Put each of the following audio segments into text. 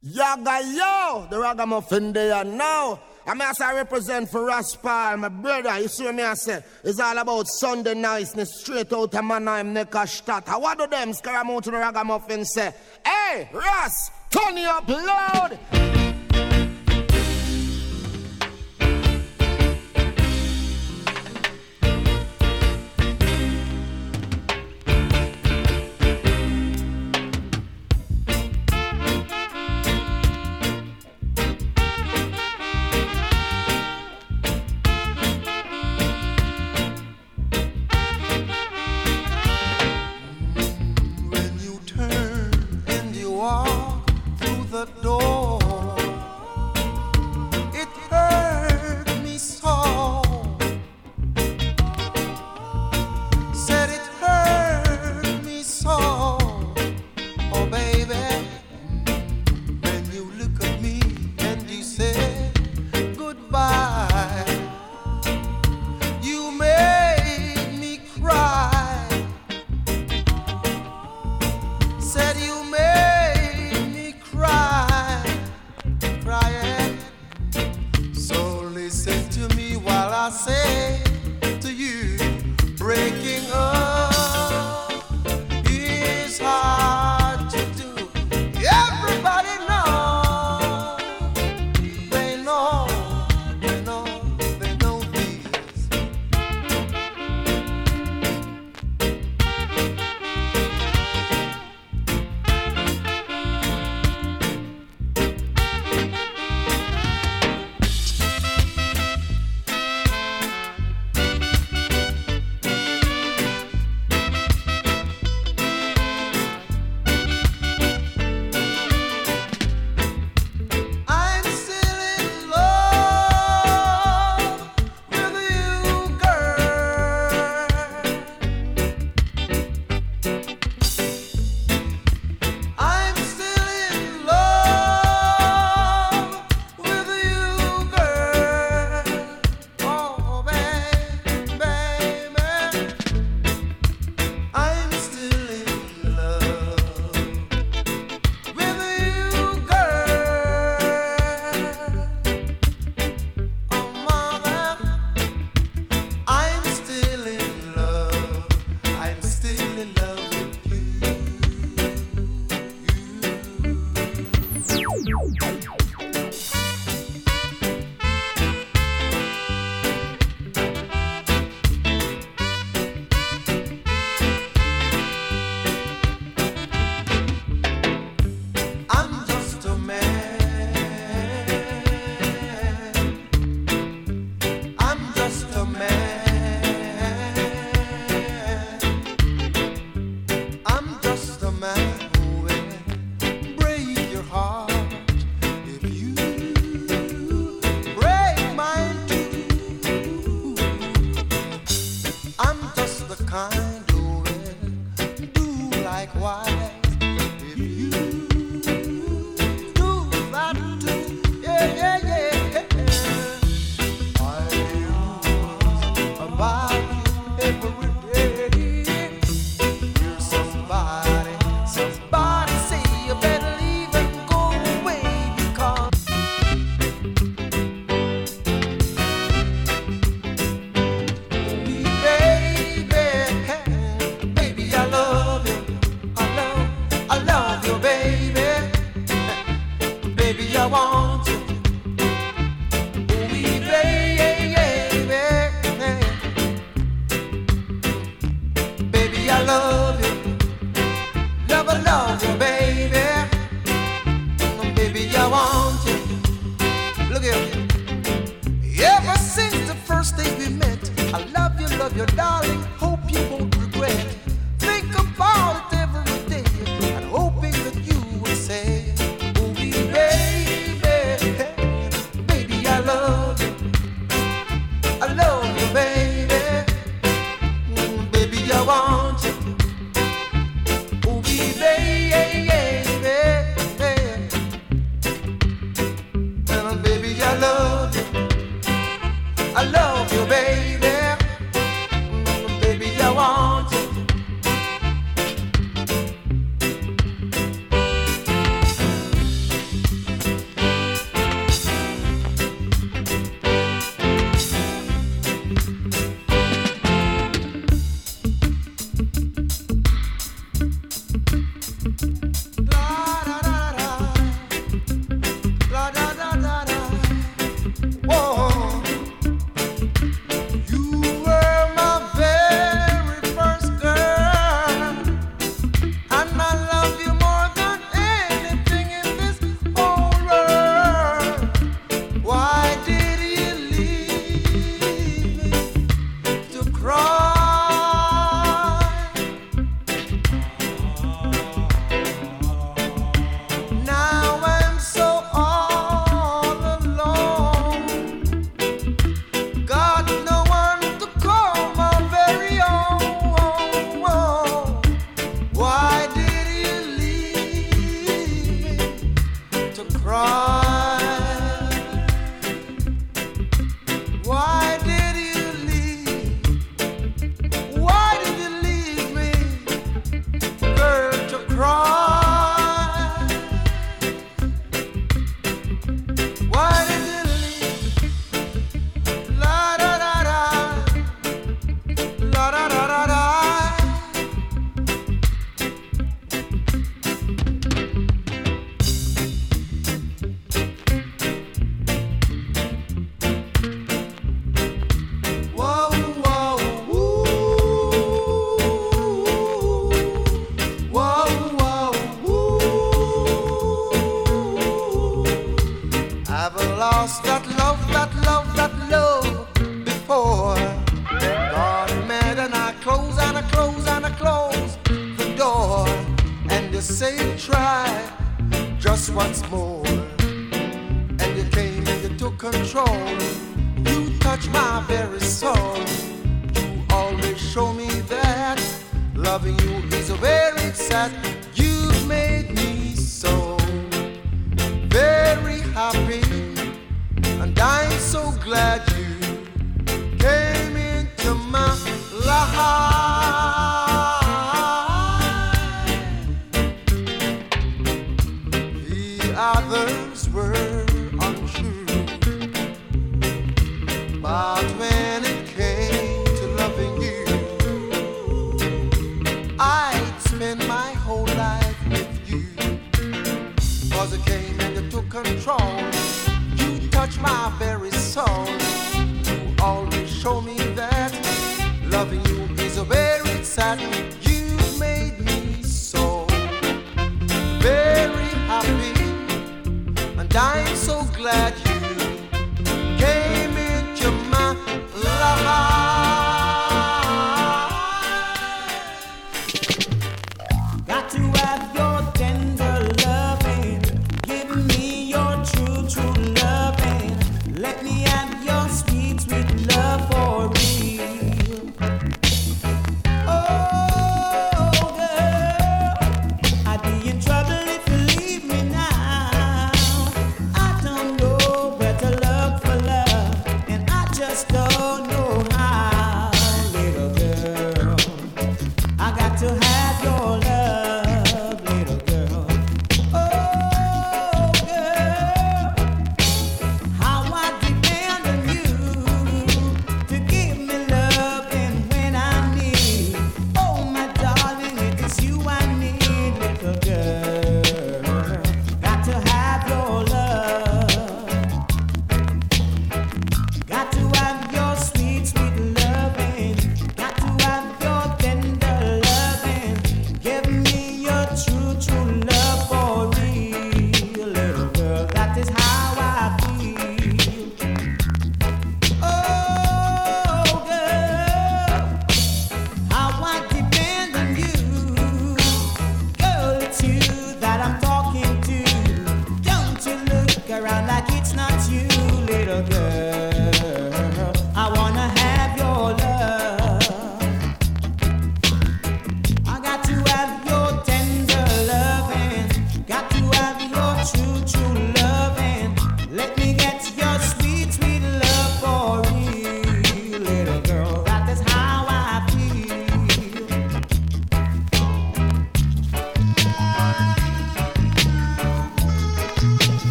Yaga yo, the ragamuffin there now. I mean, as I represent for Raspal, my brother, you see me I say, it's all about Sunday niceness, straight out of my name, Neckarstadt. What do them to the ragamuffin say? Hey, Ras, turn you up loud. I love you, love you, darling.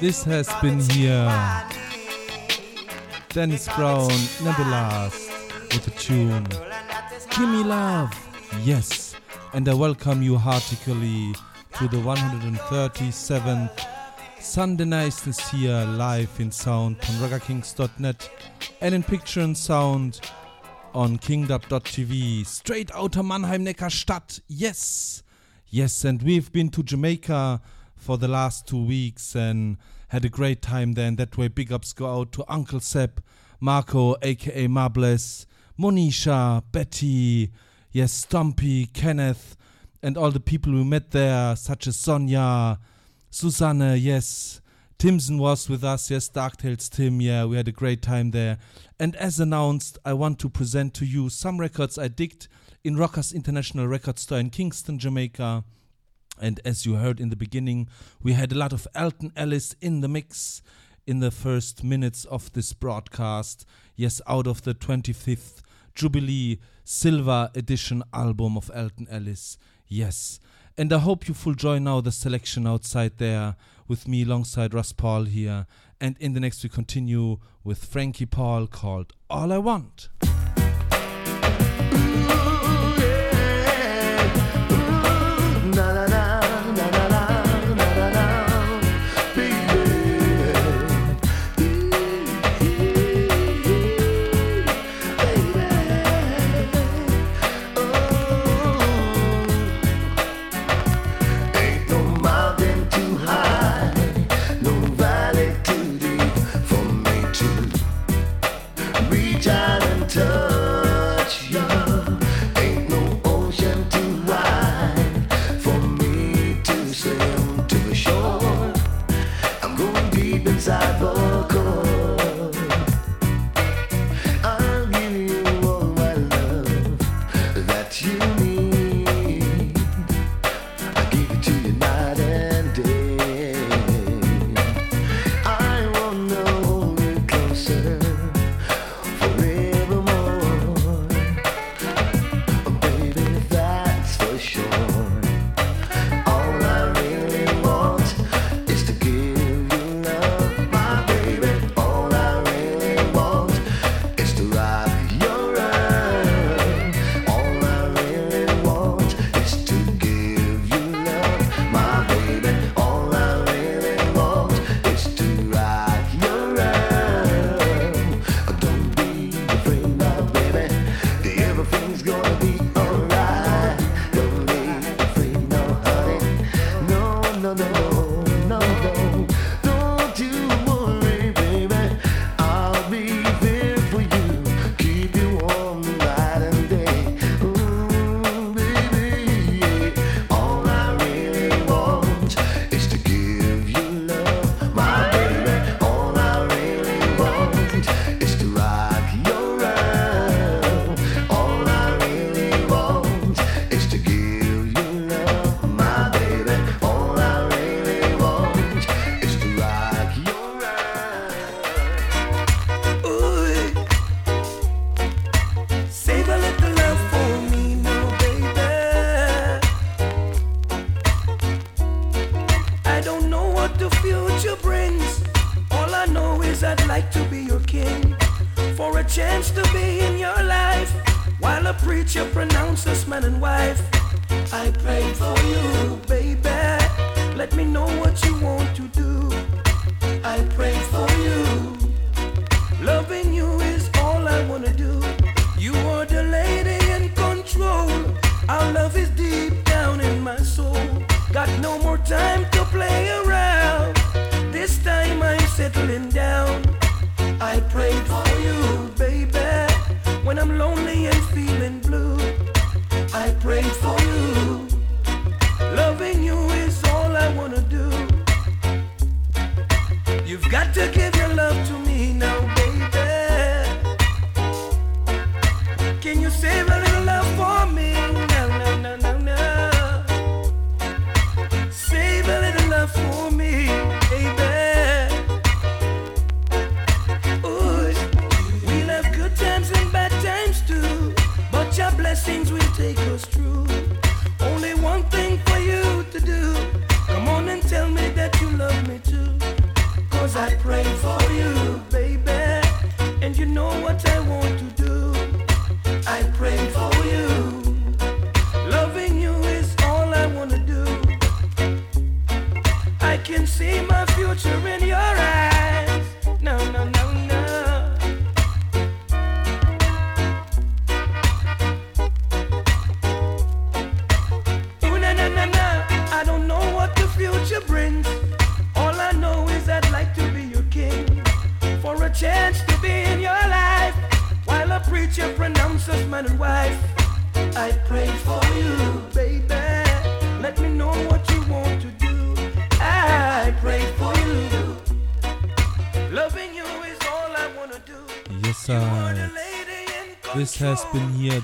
This has been here. Dennis Brown, never last, with a tune. Gimme Love, yes. And I welcome you heartily to the 137th Sunday Niceness here live in sound on RaggaKings.net and in picture and sound on kingdub.tv. Straight out of Mannheim Neckarstadt, yes. Yes, and we've been to Jamaica for the last two weeks and had a great time there. And that way, big ups go out to Uncle Sepp, Marco, aka Marbles, Monisha, Betty, yes, Stumpy, Kenneth, and all the people we met there, such as Sonia, Susanne, yes. Timson was with us, yes, Darktales Tim, yeah, we had a great time there. And as announced, I want to present to you some records I digged in Rockers International Record Store in Kingston, Jamaica. And as you heard in the beginning, we had a lot of Alton Ellis in the mix in the first minutes of this broadcast. Yes, out of the 25th Jubilee Silver Edition album of Alton Ellis. Yes. And I hope you full join now the selection outside there with me alongside Russ Paul here. And in the next, we continue with Frankie Paul called All I Want. desire.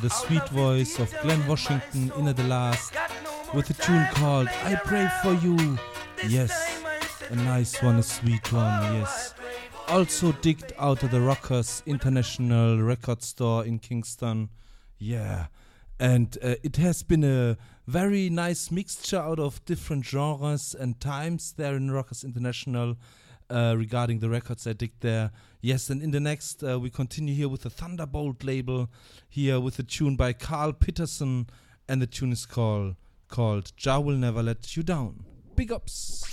the sweet voice of Glen Washington in at the last with a tune called I Pray For You. Yes, a nice one, a sweet one, yes. Also digged out of the Rockers International Record Store in Kingston. Yeah, and uh, it has been a very nice mixture out of different genres and times there in Rockers International uh, regarding the records I digged there. Yes, and in the next, uh, we continue here with the Thunderbolt label, here with a tune by Carl Peterson, and the tune is called, called Ja Will Never Let You Down. Big ups!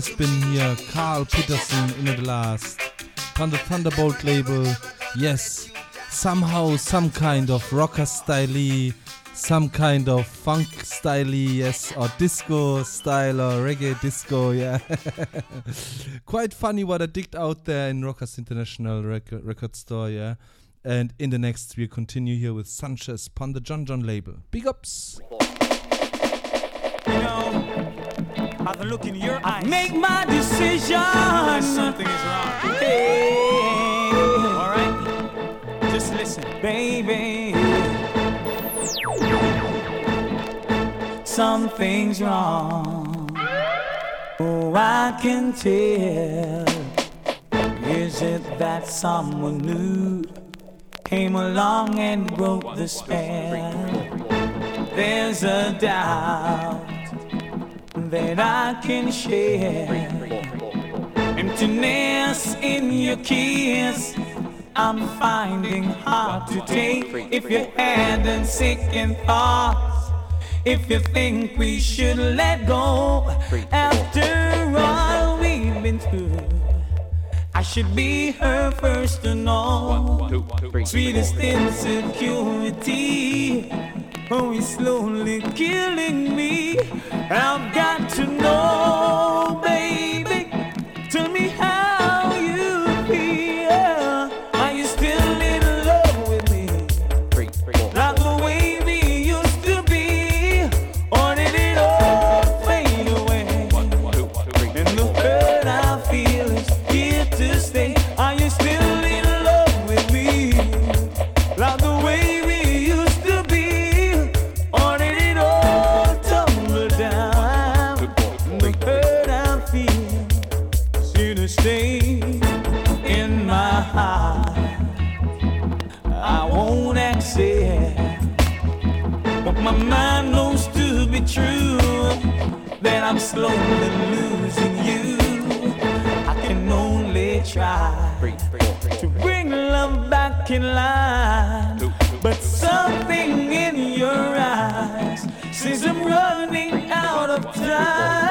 has been here. Carl Peterson in the last. From the Thunderbolt label. Yes. Somehow, some kind of rocker style some kind of funk style yes or disco style or reggae disco yeah quite funny what i digged out there in rockers international rec- record store yeah and in the next we'll continue here with sanchez upon the john john label big ups. I can look in your eyes. Make my decision. Something is wrong. Hey. All right? Just listen. Baby. Something's wrong. Oh, I can tell. Is it that someone new came along and broke the spell? There's a doubt that I can share. Emptiness in your kiss, I'm finding hard to take. If you're and sick in thoughts, if you think we should let go, after all we've been through. I should be her first to know. Sweetest insecurity. Oh, he's slowly killing me. I've got to know. in line. But something in your eyes says I'm running out of time.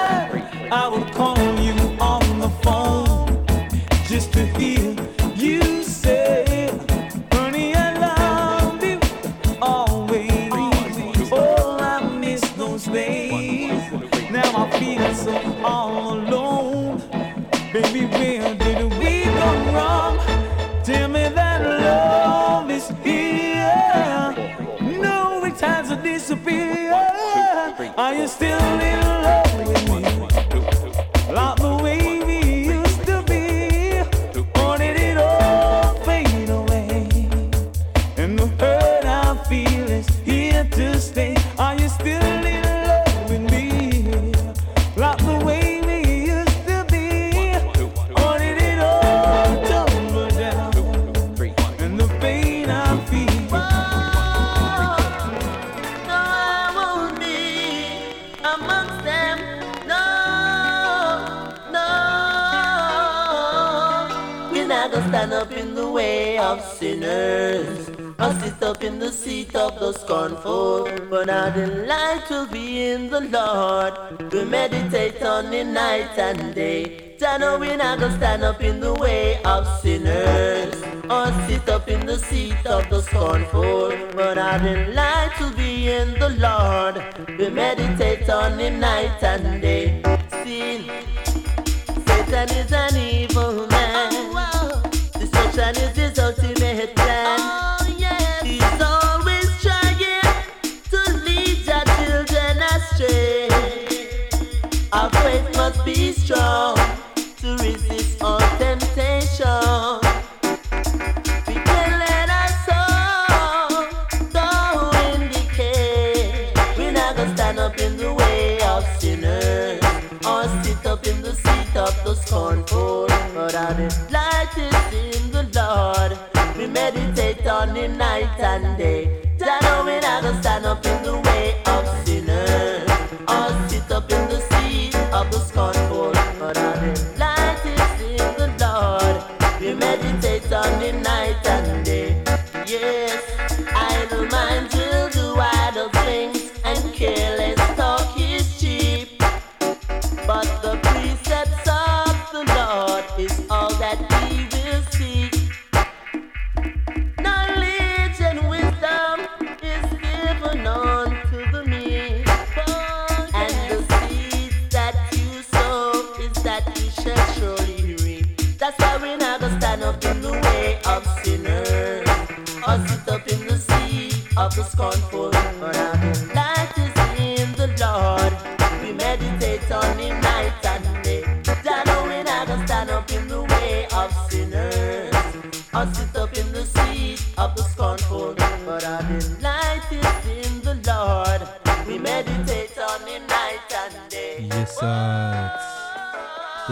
up in the seat of the scornful. But the delight will be in the Lord. We meditate on it night and day. Don't know we're not gonna stand up in the way of sinners. Or sit up in the seat of the scornful. But the delight will be in the Lord. We meditate on it night and day. Sin, Satan is an evil 上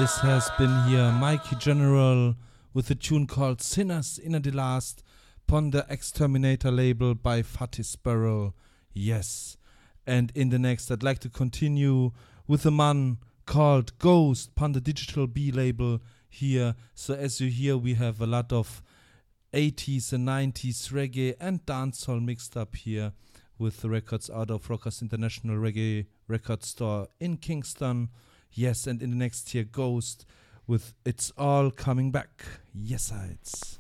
This has been here Mikey General with a tune called Sinners in the Last upon the Exterminator label by Fatty Sparrow. Yes. And in the next, I'd like to continue with a man called Ghost upon the Digital B label here. So, as you hear, we have a lot of 80s and 90s reggae and dancehall mixed up here with the records out of Rockers International Reggae Record Store in Kingston. Yes, and in the next year, Ghost with It's All Coming Back. Yes, it's.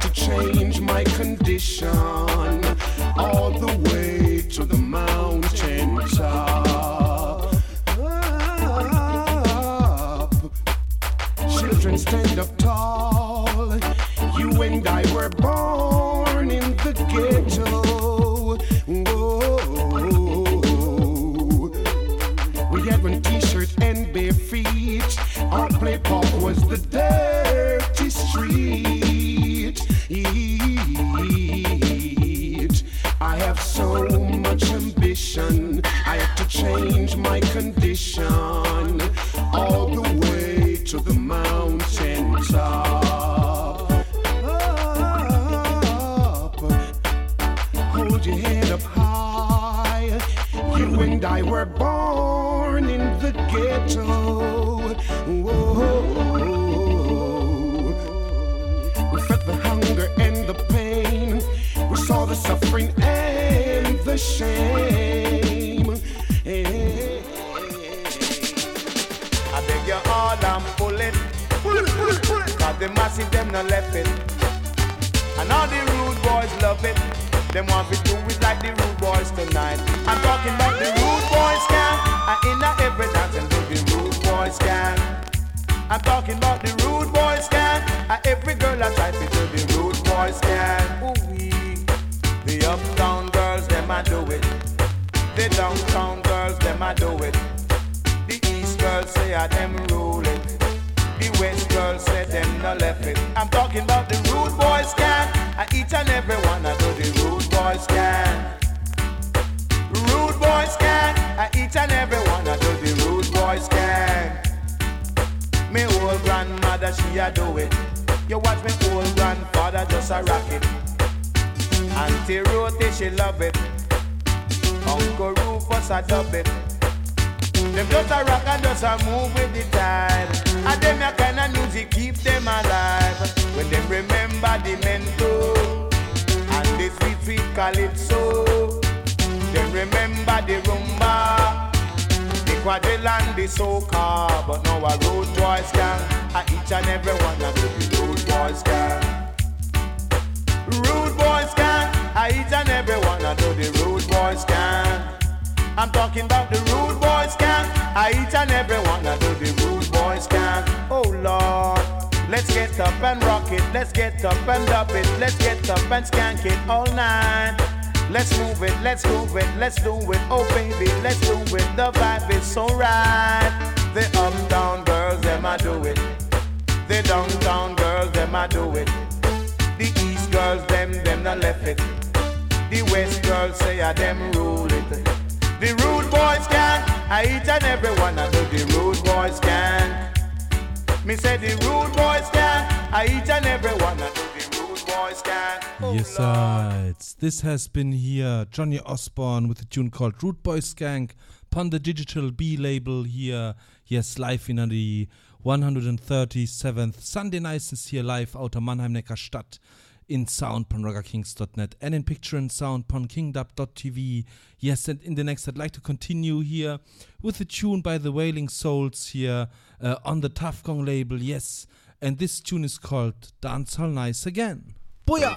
to change my condition. Rufus a dub it. Them just a rock and just a move with the tide. And them a kind of music keep them alive. When them remember the mento and the sweet sweet calypso. Them remember the rumba, the quadrille and the soca. But now a road boys gang, a each and every one of the road boys gang. Rude boys gang, I each and every one know the rude boys gang. I'm talking about the rude boys gang, I each and every one know the rude boys gang. Oh Lord, let's get up and rock it, let's get up and dub it, let's get up and skank it all night. Let's move it, let's move it, let's do it, oh baby, let's do it. The vibe is so right. The uptown girls, them I do it. The downtown girls, them I do it. The East girls, them, them not left it. The West girls say I them rule it. The rude boys gang, I each and every one I know the rude boys gang. Me say the rude boys gang, I each and every one I know the rude boys gang. Oh, Yes. It's, this has been here Johnny Osbourne with a tune called Root Boy Skank upon the digital B label here. Yes, live in the 137th Sunday Nights is here live out of Mannheim Neckarstadt in sound on ragakings.net and in picture and sound on kingdub.tv. Yes, and in the next, I'd like to continue here with a tune by the Wailing Souls here uh, on the Tuff Gong label. Yes, and this tune is called Dance All Nice Again. Booyah!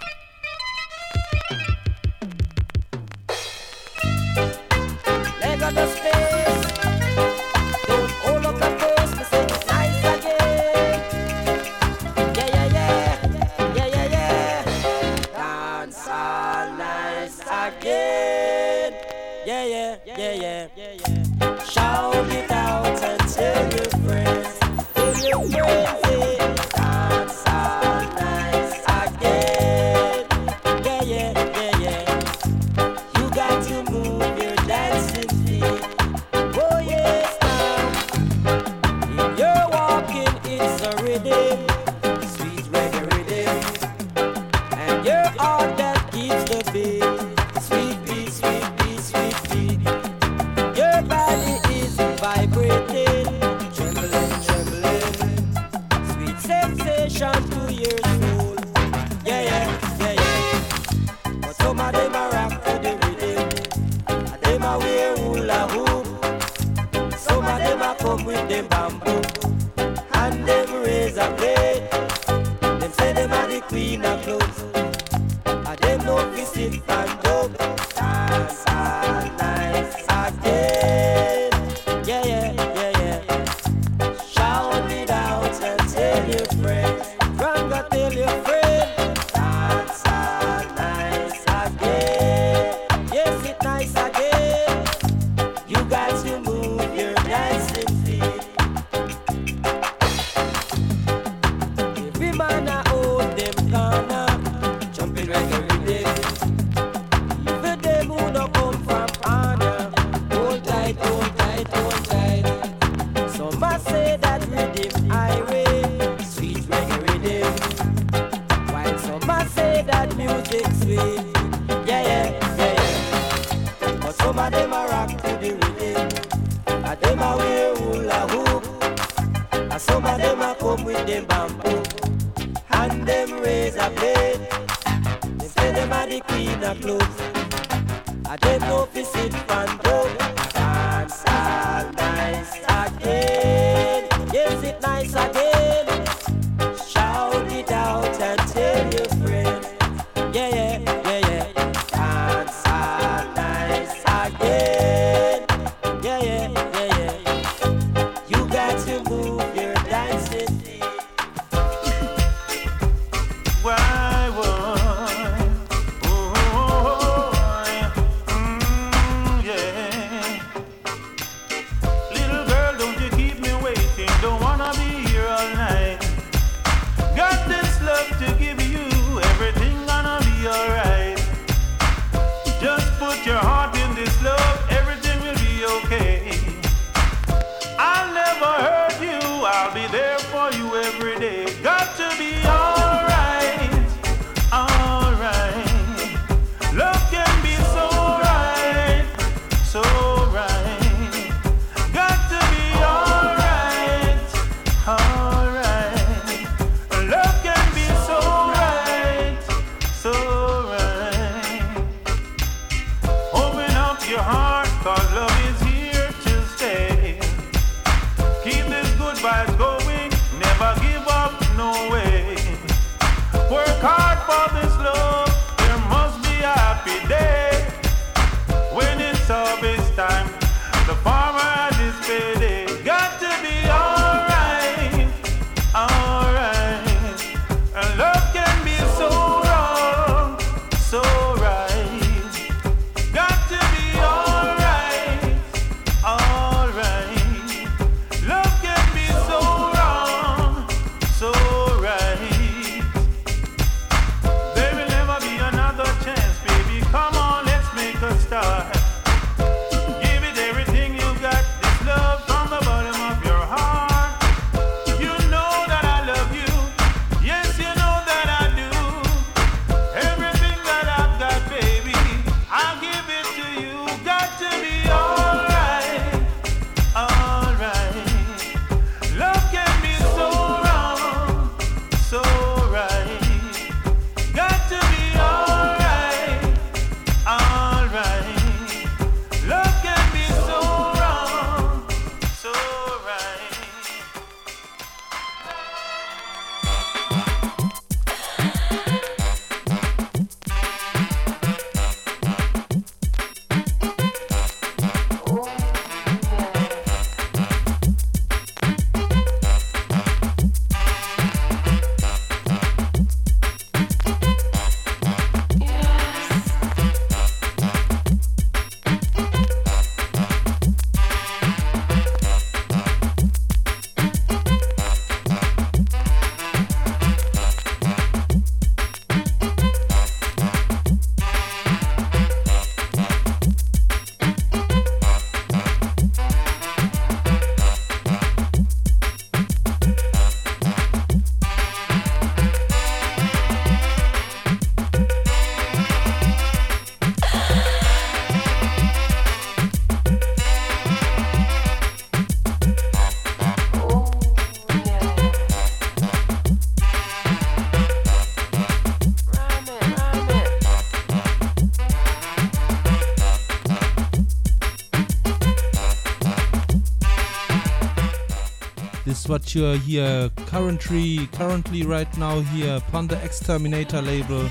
what you're here currently currently right now here upon the Exterminator label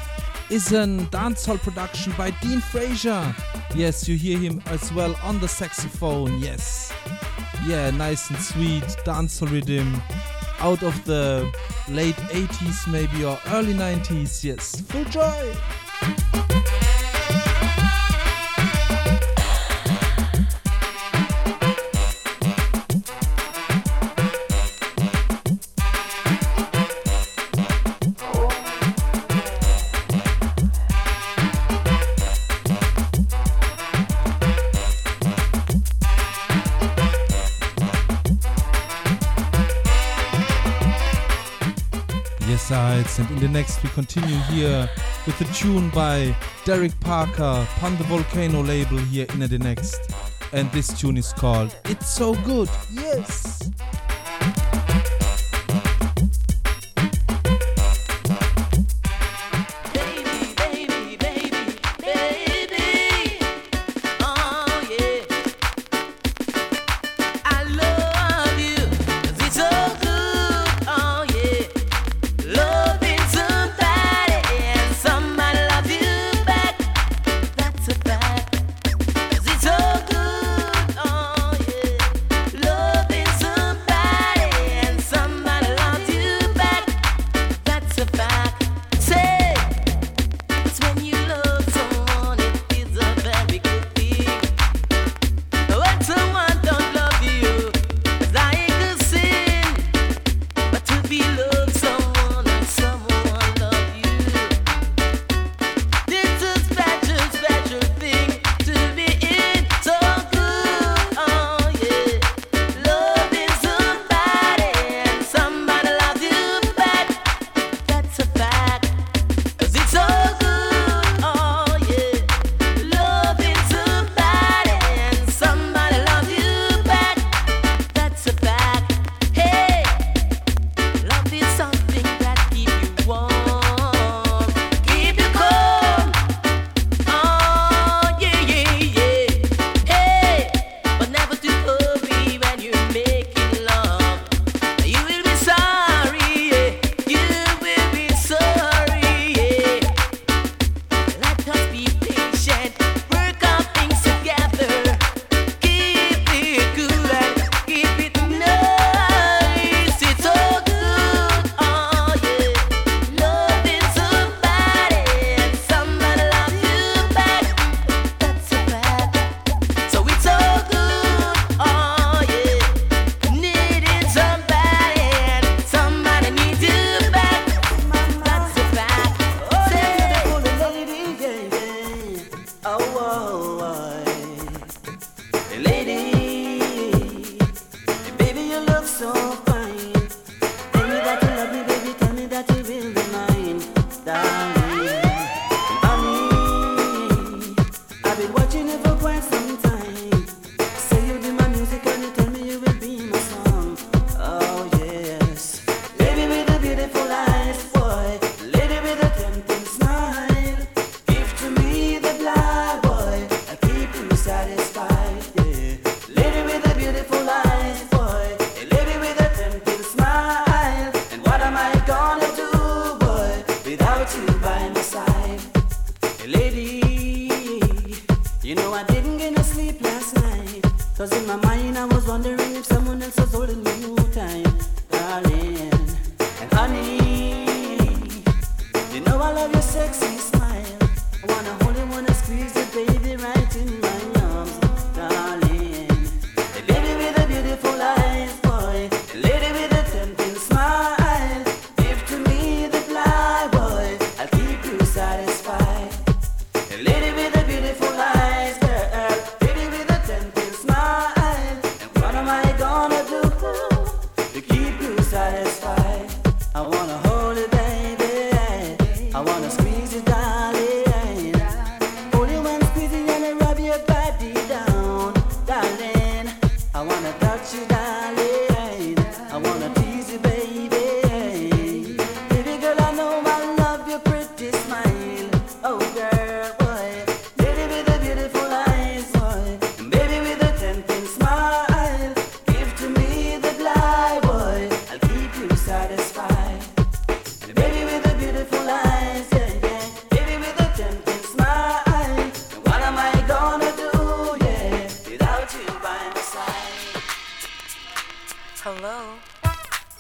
is a dancehall production by Dean Fraser. Yes, you hear him as well on the saxophone. Yes, yeah, nice and sweet dancehall rhythm out of the late 80s maybe or early 90s. Yes, full joy. and in the next, we continue here with a tune by Derek Parker, Pan the Volcano label here in the next. And this tune is called It's So Good, yes!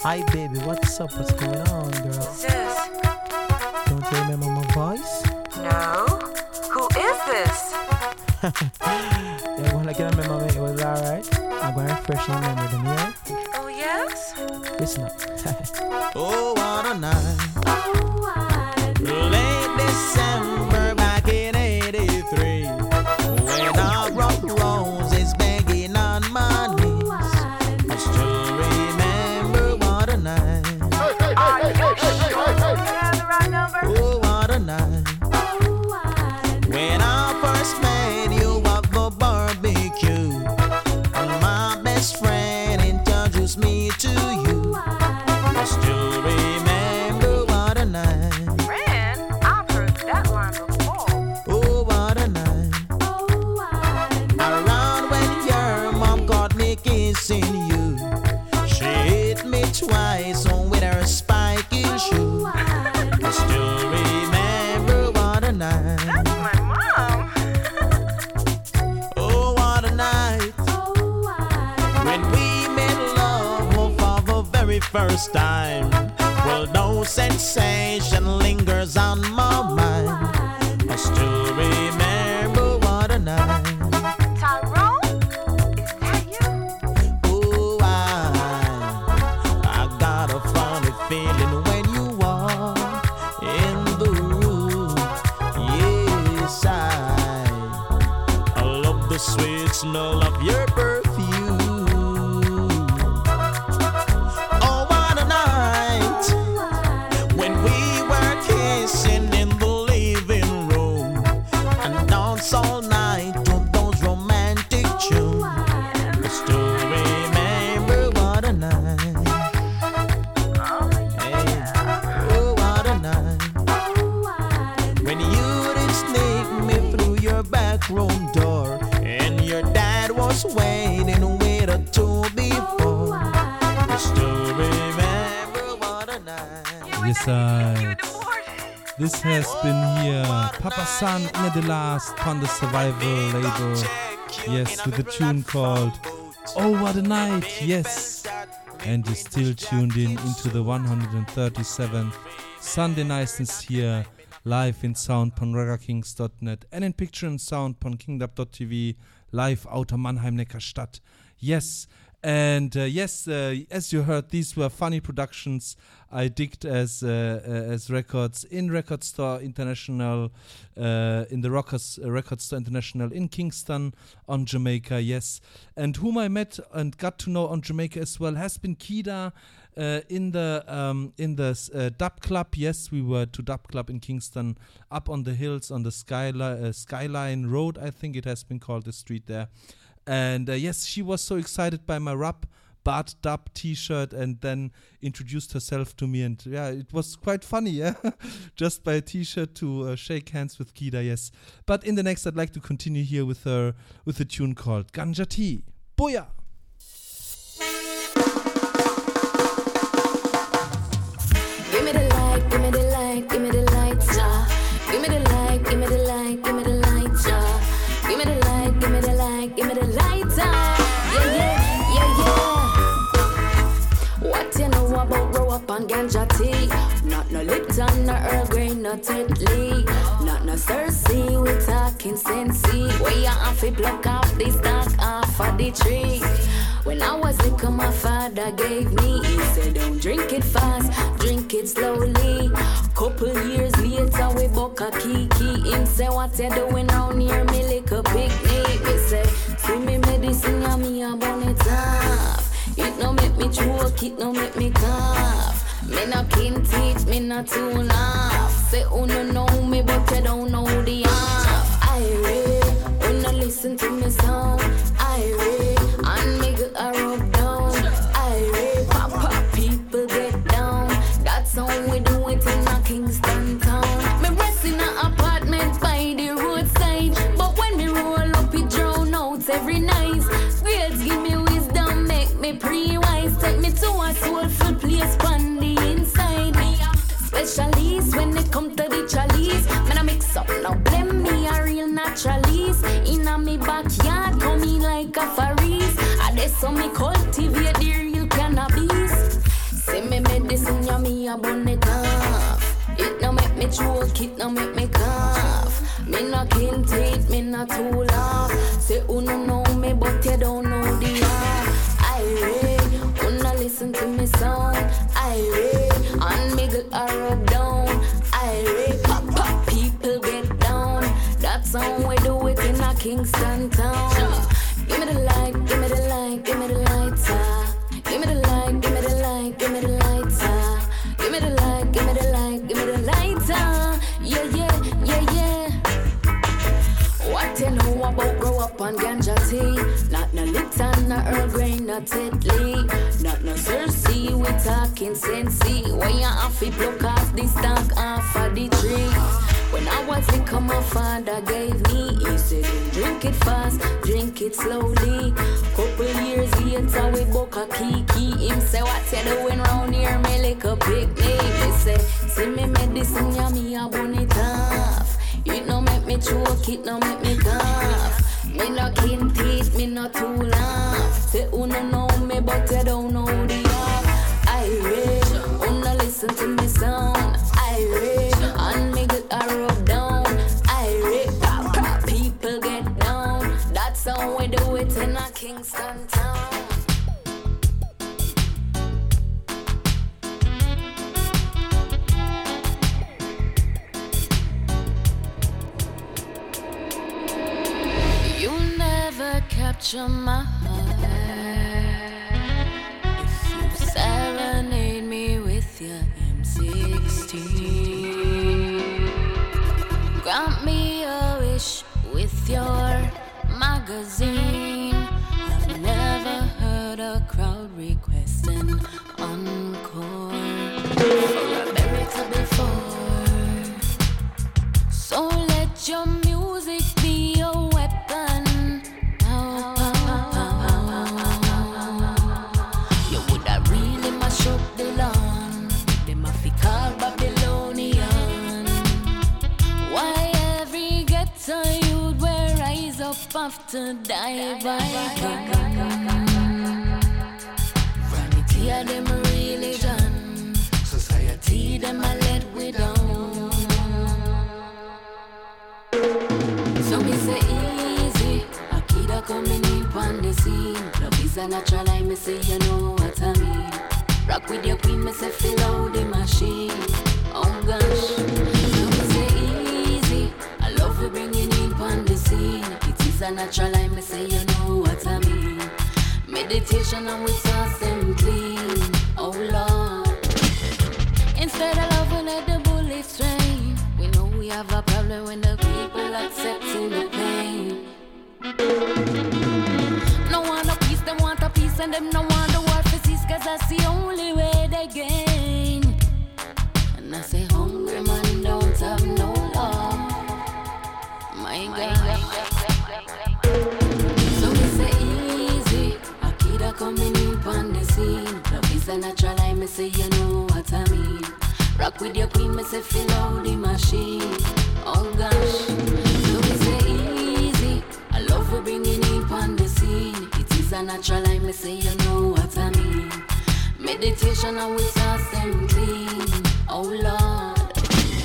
Hi, baby, what's up? What's going on, girl? Who's this? Don't you remember my voice? No. Who is this? yeah, well, I get remember memory, It was alright. I'm going to refresh your memory, yeah? Oh, yes? Listen up. oh, what a night. Before. I. Yes, right. This has been here. Papa San in the last on the survival label. Yes, with a tune called Oh What a Night. Yes. And you're still tuned in into the 137th Sunday Niceness here, live in sound on ragakings.net and in picture and sound on kingdub.tv, live out of Mannheim Neckarstadt. Yes. And uh, yes, uh, as you heard, these were funny productions I digged as uh, uh, as records in Record Store International, uh, in the Rockers uh, Record Store International in Kingston on Jamaica. Yes, and whom I met and got to know on Jamaica as well has been Keida. Uh, in the um, in the uh, dub club, yes, we were to dub club in Kingston, up on the hills on the skyline uh, skyline road. I think it has been called the street there. And uh, yes, she was so excited by my rap Bart Dub T-shirt, and then introduced herself to me. And yeah, it was quite funny, yeah, just by a T-shirt to uh, shake hands with Keida. Yes, but in the next, I'd like to continue here with her with a tune called Ganja Tea. Booyah! On ganja tea? Not no Lipton, no Earl Grey, no Tetley. Not no cerasee, we talking sensei. Where you have to block off the stock off of the tree. When I was little, my father gave me. He said, Don't drink it fast, drink it slowly. Couple years later, we buck a kiki. Him say, What you doing round here, me little picnic? Me say, See me medicine, yeah, me a burn it off. It no make me choke, it no make me cough. Me no kin teach me no tune off. Say, oh no know me, but you don't know the half. Capture my heart. After die by? Vanity a them religion. Society them a let we down. So me say easy, Akida coming in on the scene. Love is a natural, I me say you know Meditation and with your queen, me say fill out the machine. Oh gosh. So we say easy. I love we bringing in on the scene. It is a natural, I me say you know what I mean. Meditation and we toss them clean. Oh Lord.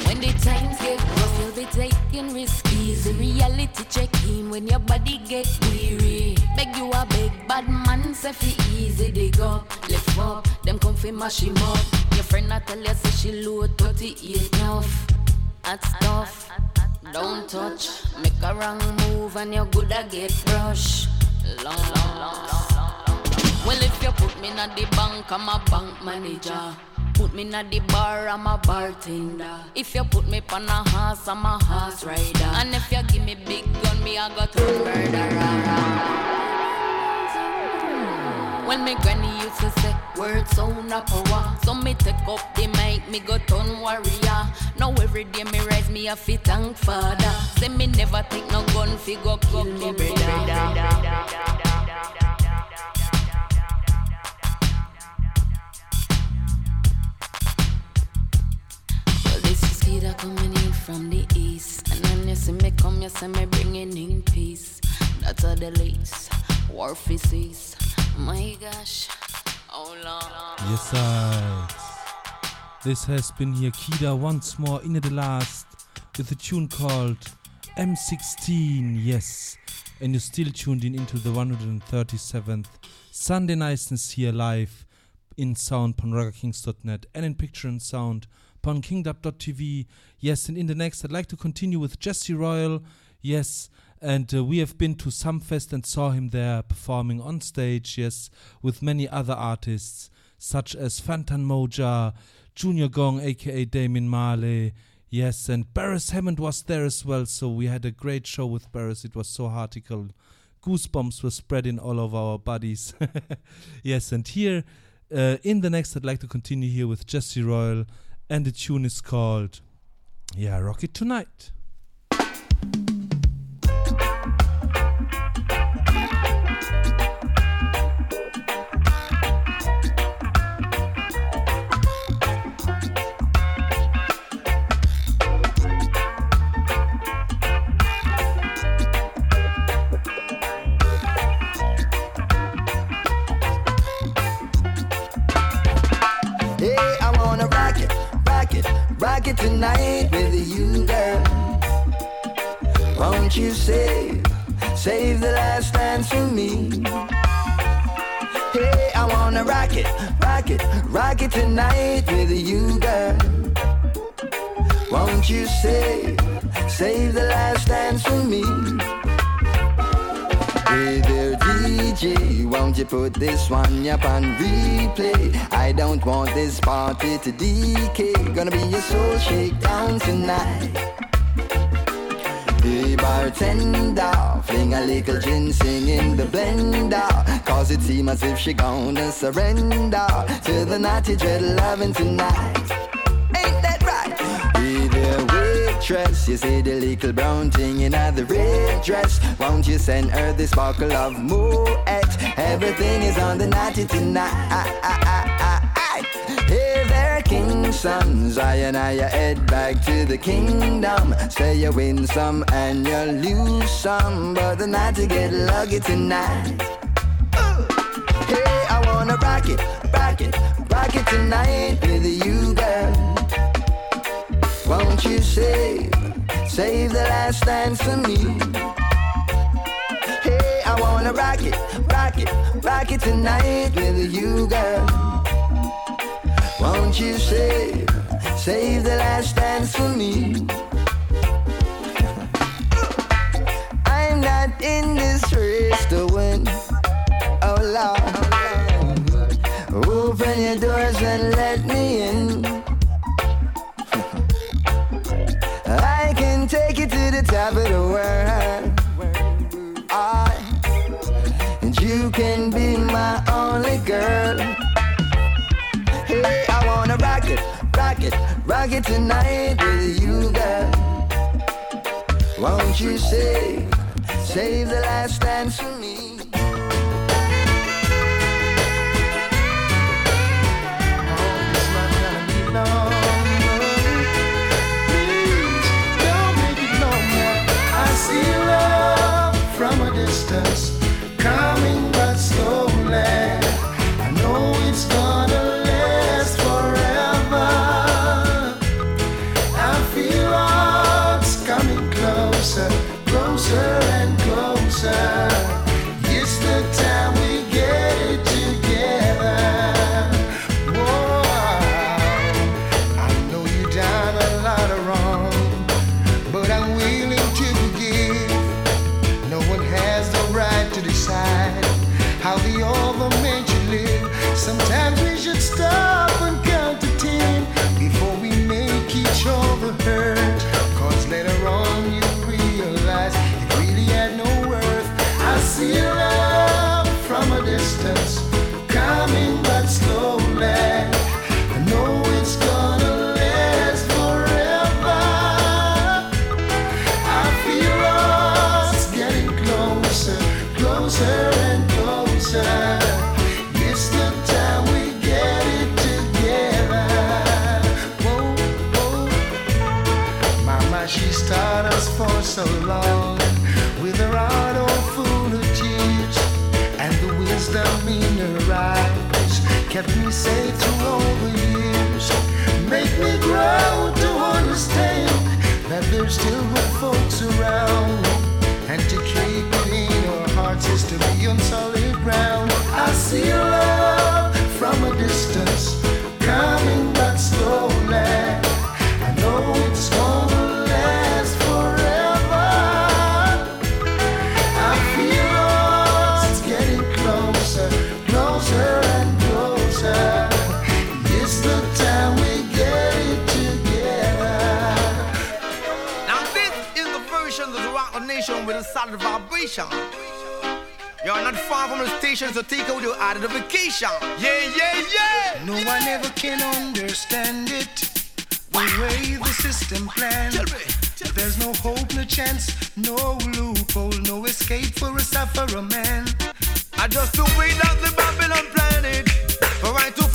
When the times get rough, you'll be taking risks. Easy reality check in when your body get weary. Beg you a big bad man, say fi easy dig up, lift up. Them come fi mash him up. Your friend not tell you say she low 38 enough. That's tough. Don't touch, make a wrong move and you're good get brush. Long, long, long, long. Well, if you put me in the bank, I'm a bank manager. Put me in the bar, I'm a bartender. If you put me on a horse, I'm a horse rider. And if you give me big gun, me I got to murderer. When me granny used to say words sound a power So me take up the mic, me go turn warrior Now every day me rise, me a fit thank father Say me never take no gun, fi go kill me brother Keida coming in from the east. And when you see me come, you see me bringing in peace. That's all the least. War cease. My gosh. Oh Lord. Yes, I. This has been here Keida once more in the last with a tune called M16. Yes, and you're still tuned in into the 137th Sunday Niceness here live in sound on ragakings.net and in picture and sound on kingdub.tv. Yes, and in the next, I'd like to continue with Jesse Royal. Yes, and uh, we have been to Sumfest and saw him there performing on stage. Yes, with many other artists such as Fantan Mojah, Junior Gong, aka Damian Marley. Yes, and Beres Hammond was there as well. So we had a great show with Beres. It was so heartical goosebumps were spreading all over our bodies. yes, and here uh, in the next, I'd like to continue here with Jesse Royal, and the tune is called, yeah, Rock It Tonight. Party to decay. Gonna be a soul shakedown tonight. Hey bartender, fling a little ginseng in the blender. Cause it seems as if she gonna surrender to the naughty dread loving tonight. Ain't that right? Hey there, waitress, you see the little brown thing in the red dress. Won't you send her the sparkle of Moet? Everything is on the naughty tonight. Hey there, king sons, I and I head back to the kingdom. Say you win some and you lose some, but the night to get lucky tonight. Hey, I wanna rock it, rock it, rock it tonight with you, girl. Won't you save, save the last dance for me? Hey, I wanna rock it, rock it, rock it tonight with you, girl. Won't you save, save the last dance for me? I'm not in this race to win. Oh Lord, open your doors and let me in. I can take you to the top of the world. I, and you can be rock it tonight with you, girl. Won't you save, save the last dance for me? Kept me safe far from the station, so take out your identification. Yeah, yeah, yeah. No one ever can understand it. The way the system plans. There's no hope, no chance, no loophole, no escape for a sufferer man. I just the way that the Babylon planned it. For right to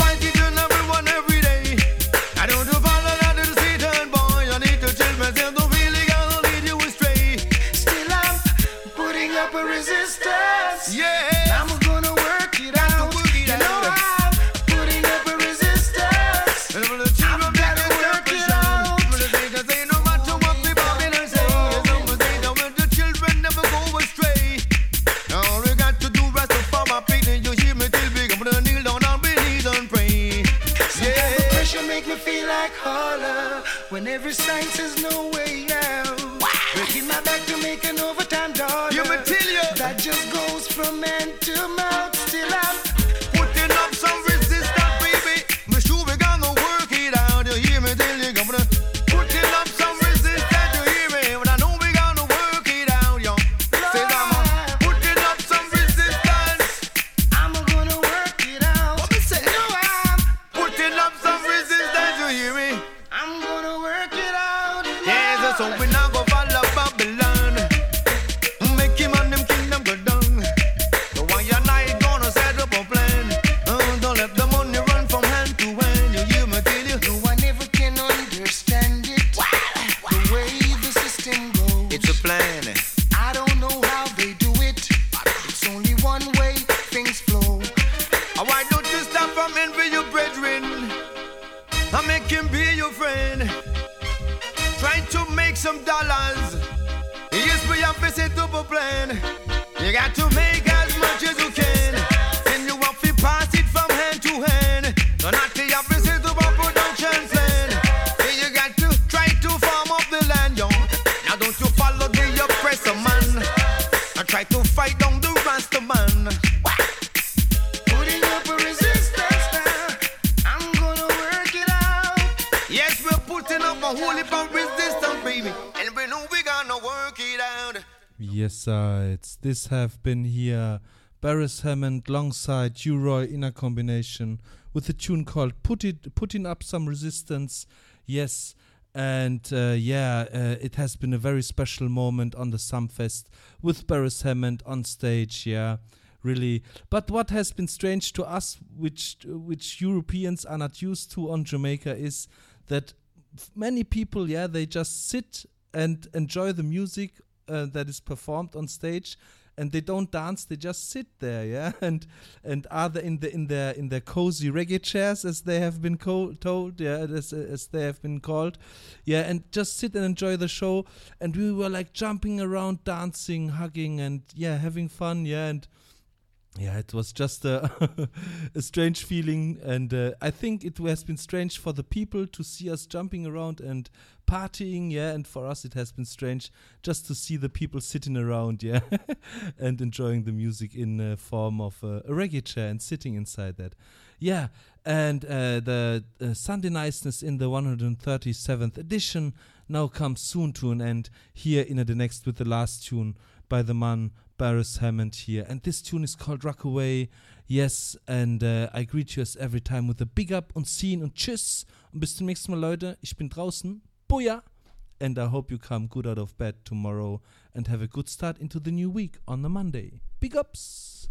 from envy your brethren? And make him be your friend. Trying to make some dollars. Yes, we have to set up a plan. You got to make as much as you can. Sides. This have been here. Beres Hammond alongside U-Roy in a combination with a tune called "Put It," putting up some resistance. Yes, and uh, yeah, uh, it has been a very special moment on the Sumfest with Beres Hammond on stage. Yeah, really. But what has been strange to us, which which Europeans are not used to on Jamaica, is that many people, yeah, they just sit and enjoy the music uh, that is performed on stage and they don't dance they just sit there yeah? And and are they in the in their in their cozy reggae chairs as they have been co- told yeah as, as they have been called yeah? And just sit and enjoy the show. And we were like jumping around dancing hugging and yeah having fun yeah? And yeah, it was just a, a strange feeling, and uh, I think it has been strange for the people to see us jumping around and partying, yeah, and for us it has been strange just to see the people sitting around, yeah, and enjoying the music in a form of uh, a reggae chair and sitting inside that. Yeah, and uh, the uh, Sunday Niceness in the 137th edition now comes soon to an end here in the next with the last tune by the man Beres Hammond here. And this tune is called Rock Away. Yes, and uh, I greet you as every time with a big up und scene und tschüss. Und bis zum nächsten Mal, Leute. Ich bin draußen. Booyah! And I hope you come good out of bed tomorrow and have a good start into the new week on the Monday. Big ups!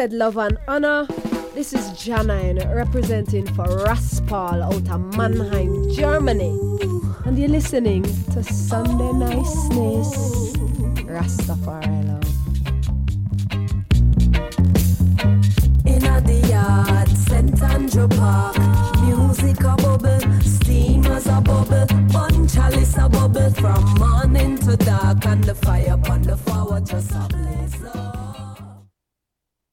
said love and honor. This is Janine representing for Raspal out of Mannheim, Germany. And you're listening to Sunday Niceness.